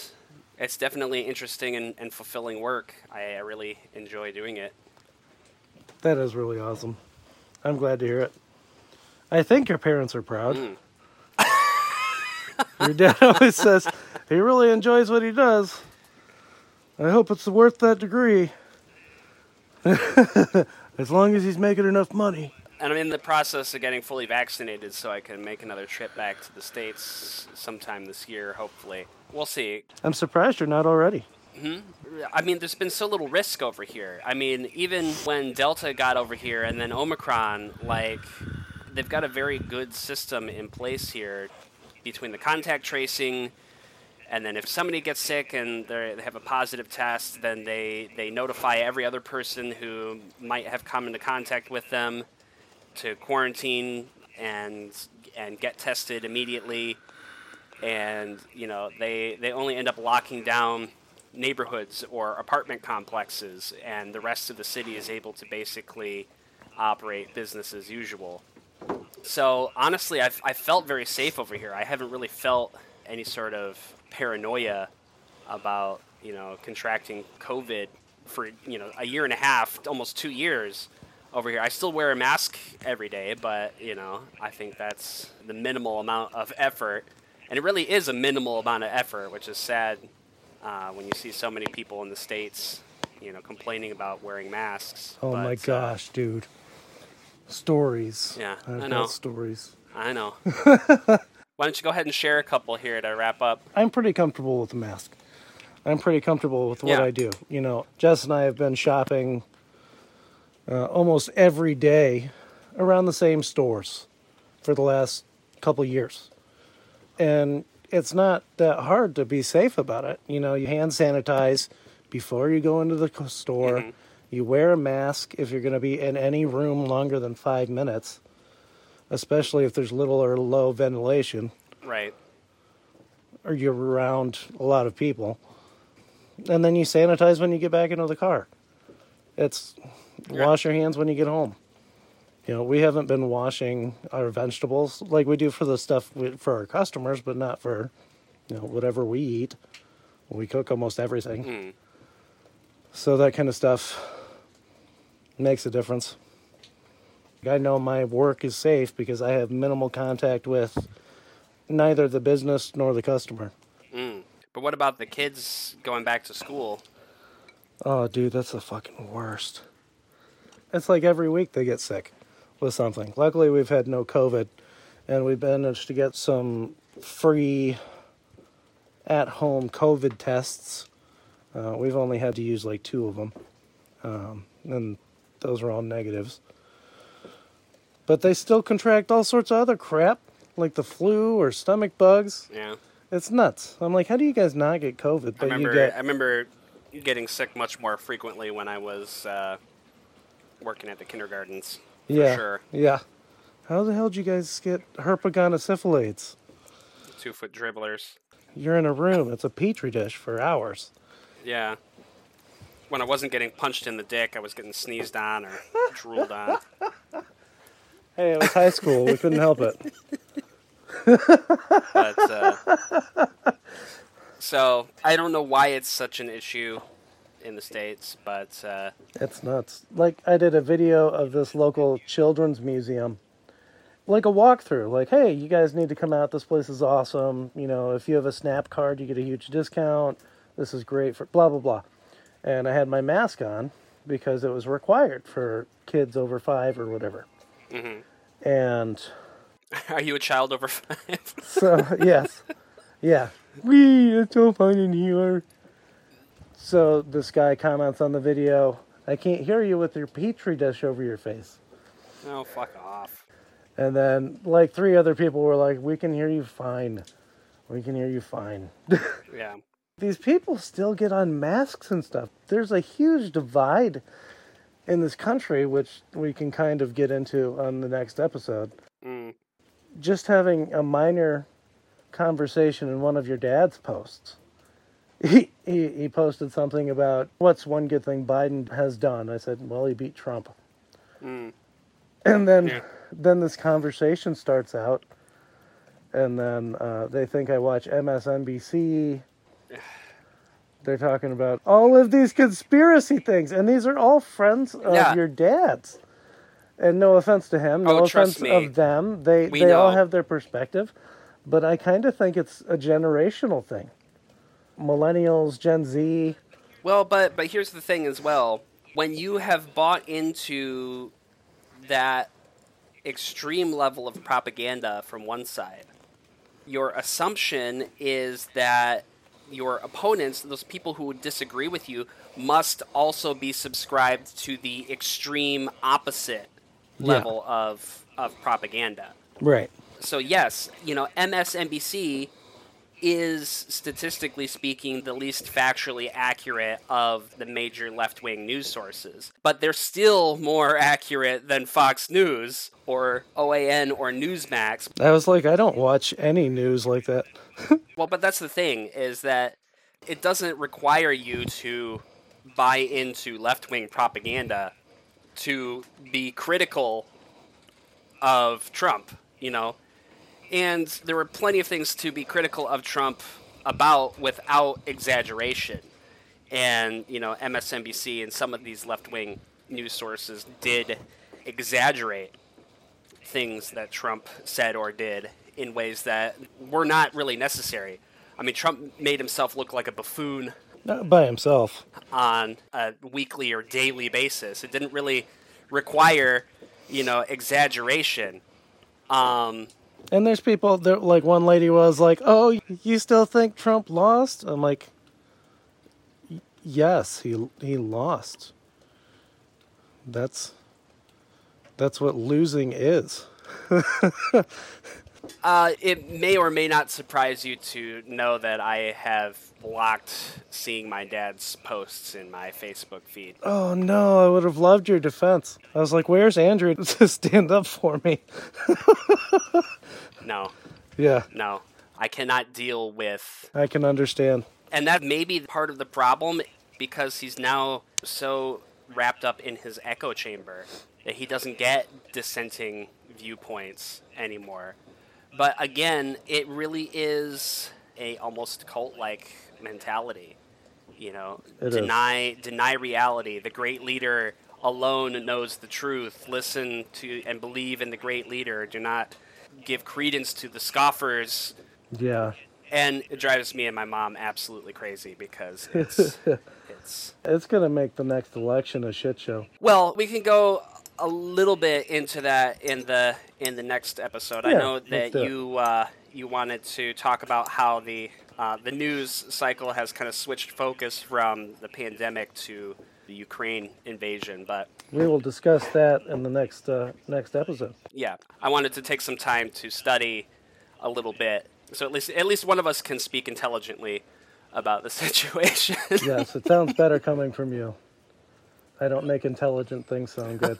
it's definitely interesting and, and fulfilling work. I, I really enjoy doing it. That is really awesome. I'm glad to hear it. I think your parents are proud. Mm. your dad always says he really enjoys what he does. I hope it's worth that degree. as long as he's making enough money. And I'm in the process of getting fully vaccinated so I can make another trip back to the States sometime this year, hopefully. We'll see. I'm surprised you're not already. hmm I mean, there's been so little risk over here. I mean, even when Delta got over here and then Omicron, like, they've got a very good system in place here between the contact tracing, and then if somebody gets sick and they have a positive test, then they, they notify every other person who might have come into contact with them to quarantine and and get tested immediately and you know they they only end up locking down neighborhoods or apartment complexes and the rest of the city is able to basically operate business as usual. So honestly I've, i felt very safe over here. I haven't really felt any sort of paranoia about you know contracting covid for you know a year and a half almost two years over here. I still wear a mask every day but you know i think that's the minimal amount of effort and it really is a minimal amount of effort which is sad uh, when you see so many people in the states you know complaining about wearing masks Oh my But, uh, gosh, dude. Stories. Yeah, I've I know. stories. i know why don't you go ahead and share a couple here to wrap up I'm pretty comfortable with the mask. I'm pretty comfortable with what Yeah. I do. You know, Jess and I have been shopping uh, almost every day around the same stores for the last couple years. And it's not that hard to be safe about it. You know, you hand sanitize before you go into the store. Mm-hmm. You wear a mask if you're going to be in any room longer than five minutes, especially if there's little or low ventilation right or you're around a lot of people. And then you sanitize when you get back into the car. It's Yeah. wash your hands when you get home. You know, we haven't been washing our vegetables like we do for the stuff we, for our customers, but not for, you know, whatever we eat. We cook almost everything. Mm. So that kind of stuff makes a difference. I know my work is safe because I have minimal contact with neither the business nor the customer. Mm. But what about the kids going back to school? Oh, dude, that's the fucking worst. It's like every week they get sick with something. Luckily, we've had no COVID, and we've managed to get some free at home COVID tests. Uh, we've only had to use like two of them, um, and those are all negatives. But they still contract all sorts of other crap, like the flu or stomach bugs. Yeah. It's nuts. I'm like, how do you guys not get COVID, I but you get I remember getting sick much more frequently when I was uh, working at the kindergartens. Yeah, sure. yeah. How the hell did you guys get herpetogonosyphilates? Two foot dribblers. You're in a room. It's a petri dish for hours. Yeah. When I wasn't getting punched in the dick, I was getting sneezed on or drooled on. Hey, it was high school. we couldn't help it. But uh, so I don't know why it's such an issue in the states, but uh, It's nuts. Like I did a video of this local children's museum, like a walkthrough. Like, hey, you guys need to come out. This place is awesome. You know, if you have a Snap card, you get a huge discount. This is great for blah blah blah. And I had my mask on because it was required for kids over five or whatever. And are you a child over five? so yes, yeah. We it's so fun in here. So this guy comments on the video. I can't hear you with your petri dish over your face. oh, fuck off. And then like three other people were like, "We can hear you fine. We can hear you fine." Yeah. These people still get on masks and stuff. There's a huge divide in this country, which we can kind of get into on the next episode. Mm. just having a minor conversation in one of your dad's posts. He, he he posted something about what's one good thing Biden has done. I said, well, he beat Trump. Mm. And then Yeah. then this conversation starts out, and then uh, they think I watch MSNBC. They're talking about all of these conspiracy things, and these are all friends of Yeah. your dad's. And no offense to him, no Oh, offense me. of them. They We they all have their perspective, but I kind of think it's a generational thing. Millennials, Gen Z, Well, but but here's the thing as well. When you have bought into that extreme level of propaganda from one side, your assumption is that your opponents, those people who would disagree with you, must also be subscribed to the extreme opposite Yeah. level of of propaganda. right? So yes, you know, MSNBC is statistically speaking the least factually accurate of the major left-wing news sources. But they're still more accurate than Fox News or OAN or Newsmax. I was like, I don't watch any news like that. Well, but that's the thing is that it doesn't require you to buy into left-wing propaganda to be critical of Trump, you know. And there were plenty of things to be critical of Trump about without exaggeration. And, you know, MSNBC and some of these left-wing news sources did exaggerate things that Trump said or did in ways that were not really necessary. I mean, Trump made himself look like a buffoon Not by himself. on a weekly or daily basis. It didn't really require, you know, exaggeration. Um, And there's people there like one lady was like, "Oh, you still think Trump lost?" I'm like, "Yes, he he lost. That's that's what losing is." uh, it may or may not surprise you to know that I have blocked seeing my dad's posts in my Facebook feed. Oh no, I would have loved your defense. I was like, "Where's Andrew to stand up for me?" No, Yeah, no. I cannot deal with I can understand. and that may be part of the problem because he's now so wrapped up in his echo chamber that he doesn't get dissenting viewpoints anymore. But again, it really is a almost cult-like mentality. You know, It is. deny deny reality. The great leader alone knows the truth. Listen to and believe in the great leader. Do not give credence to the scoffers. Yeah, and it drives me and my mom absolutely crazy because it's it's it's gonna make the next election a shit show. well we can go a little bit into that in the in the next episode. I know that you uh, you wanted to talk about how the uh, the news cycle has kind of switched focus from the pandemic to the ukraine invasion but We will discuss that in the next uh, next episode. yeah i wanted to take some time to study a little bit so at least at least one of us can speak intelligently about the situation Yes, it sounds better coming from you. I don't make intelligent things sound good.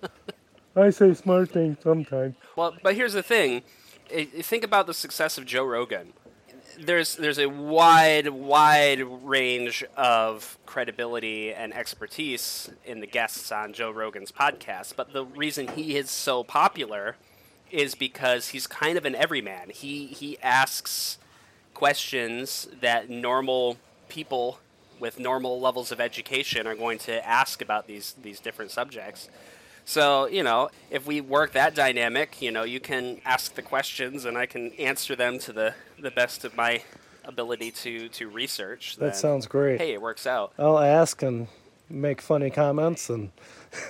I say smart things sometimes. Well, but here's the thing: think about the success of Joe Rogan. There's there's a wide wide range of credibility and expertise in the guests on Joe Rogan's podcast, but the reason he is so popular is because he's kind of an everyman. He he asks questions that normal people with normal levels of education are going to ask about these these different subjects. So, you know, if we work that dynamic, you know, you can ask the questions and I can answer them to the, the best of my ability to, to research. That sounds great. Hey, it works out. I'll ask and make funny comments, and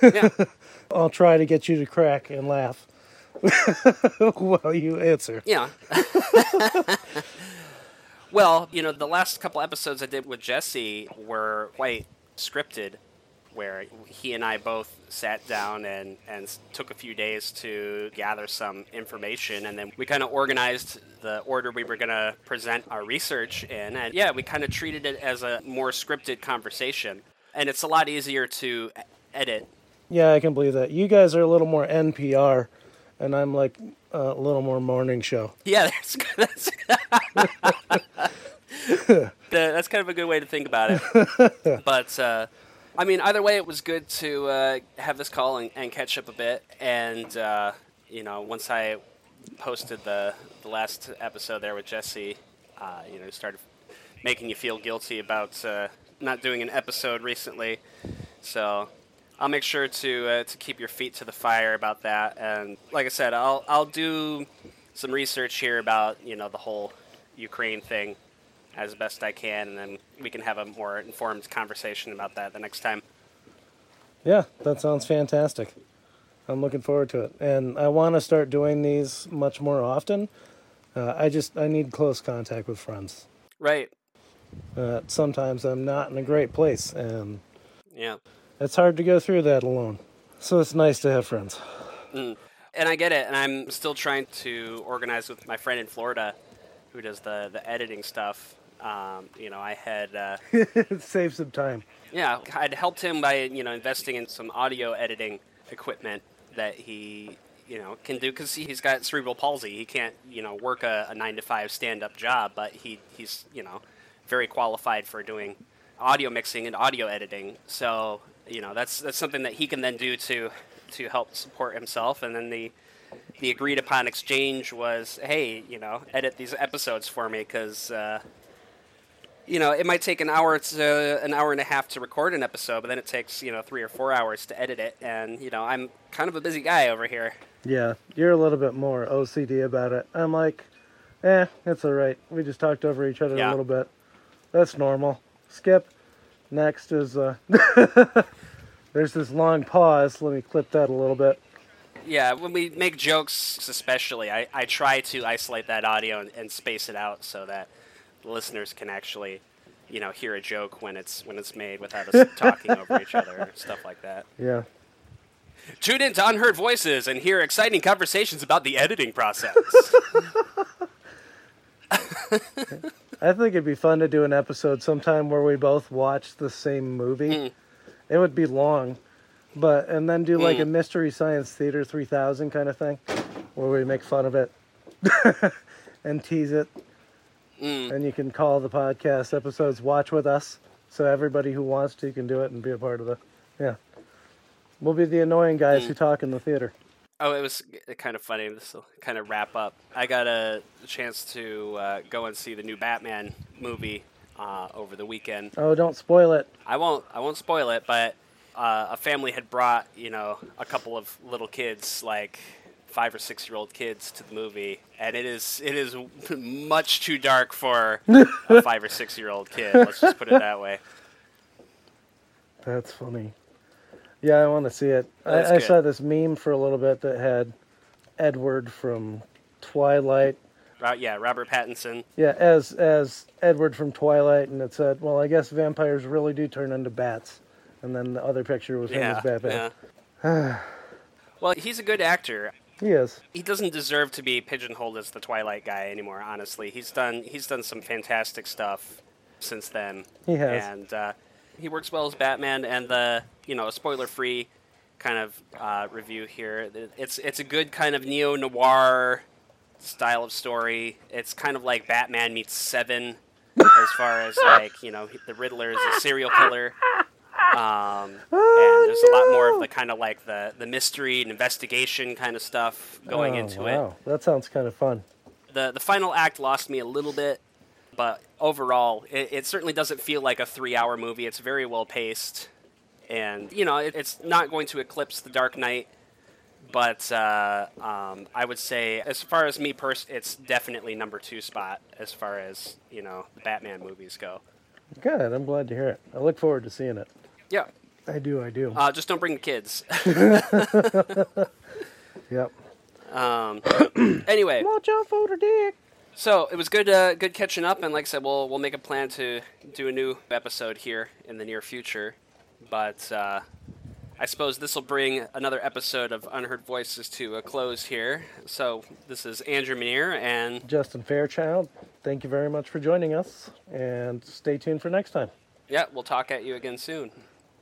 Yeah. I'll try to get you to crack and laugh while you answer. Yeah. well, you know, the last couple episodes I did with Jesse were quite scripted, where he and I both sat down and, and took a few days to gather some information, and then we kind of organized the order we were going to present our research in. And yeah, we kind of treated it as a more scripted conversation. And it's a lot easier to edit. Yeah, I can believe that. You guys are a little more NPR, and I'm like a little more morning show. Yeah, that's that's, The- that's kind of a good way to think about it. but uh, I mean, either way, it was good to uh, have this call and, and catch up a bit. And uh, you know, once I posted the the last episode there with Jesse, uh, you know, started making you feel guilty about uh, not doing an episode recently. So I'll make sure to uh, to keep your feet to the fire about that. And like I said, I'll I'll do some research here about you know the whole Ukraine thing as best I can, and then we can have a more informed conversation about that the next time. Yeah, that sounds fantastic. I'm looking forward to it, and I want to start doing these much more often. Uh, I just I need close contact with friends. Right. Uh, sometimes I'm not in a great place, and Yeah. it's hard to go through that alone. So it's nice to have friends. And I get it, and I'm still trying to organize with my friend in Florida, who does the the editing stuff. Um, you know, I had. Uh, Save some time. Yeah, I'd helped him by you know investing in some audio editing equipment that he you know can do because he's got cerebral palsy. He can't you know work a, a nine to five stand up job, but he he's you know very qualified for doing audio mixing and audio editing. So you know that's that's something that he can then do to to help support himself. And then the the agreed upon exchange was, hey, you know, edit these episodes for me because. Uh, you know, it might take an hour to an hour and a half to record an episode, but then it takes you know three or four hours to edit it. And you know, I'm kind of a busy guy over here. Yeah, you're a little bit more OCD about it. I'm like, eh, it's all right. We just talked over each other Yeah. a little bit. That's normal. Skip. Next is uh, there's this long pause. Let me clip that a little bit. Yeah, when we make jokes, especially, I, I try to isolate that audio and, and space it out so that listeners can actually, you know, hear a joke when it's when it's made without us talking over each other and stuff like that. Yeah. Tune in to Unheard Voices and hear exciting conversations about the editing process. I think it'd be fun to do an episode sometime where we both watch the same movie. Mm. It would be long, but and then do like a Mm. mystery science theater 3000 kind of thing, where we make fun of it and tease it, Mm. and you can call the podcast episodes "Watch with Us," so everybody who wants to can do it and be a part of the. Yeah, we'll be the annoying guys Mm. who talk in the theater. Oh, it was kind of funny. This will kind of wrap up. I got a chance to uh, go and see the new Batman movie uh, over the weekend. Oh, don't spoil it. I won't. I won't spoil it, but uh, a family had brought you know a couple of little kids, like five or six year old kids, to the movie, and it is it is much too dark for a five or six year old kid. Let's just put it that way. That's funny. Yeah, I want to see it. I, I saw this meme for a little bit that had Edward from Twilight. Ro- yeah, Robert Pattinson. Yeah, as as Edward from Twilight, and it said, "Well, I guess vampires really do turn into bats." And then the other picture was him Yeah, as Batman. yeah. well, he's a good actor. He is. he doesn't deserve to be pigeonholed as the Twilight guy anymore. Honestly, he's done he's done some fantastic stuff since then. He has. and uh, he works well as Batman. And the you know spoiler free kind of uh, review here. It's it's a good kind of neo noir style of story. It's kind of like Batman meets Seven, as far as like you know the Riddler is a serial killer. Um, and there's a lot more of the kind of like the, the mystery and investigation kind of stuff going oh, into it wow. That sounds kind of fun. the the final act lost me a little bit. But overall, it, it certainly doesn't feel like a three-hour movie. It's very well paced, and you know, it, it's not going to eclipse The Dark Knight. But uh, um, I would say, as far as me pers- it's definitely number two spot as far as you know Batman movies go. Good. I'm glad to hear it. I look forward to seeing it. Yeah, I do. I do. uh, just don't bring the kids. yep. um, anyway, Watch out for the dick. So it was good, uh, good catching up, and like I said, we'll we'll make a plan to do a new episode here in the near future. But uh, I suppose this will bring another episode of Unheard Voices to a close here. So this is Andrew Manier, and Justin Fairchild, thank you very much for joining us, and stay tuned for next time. yeah, we'll talk at you again soon.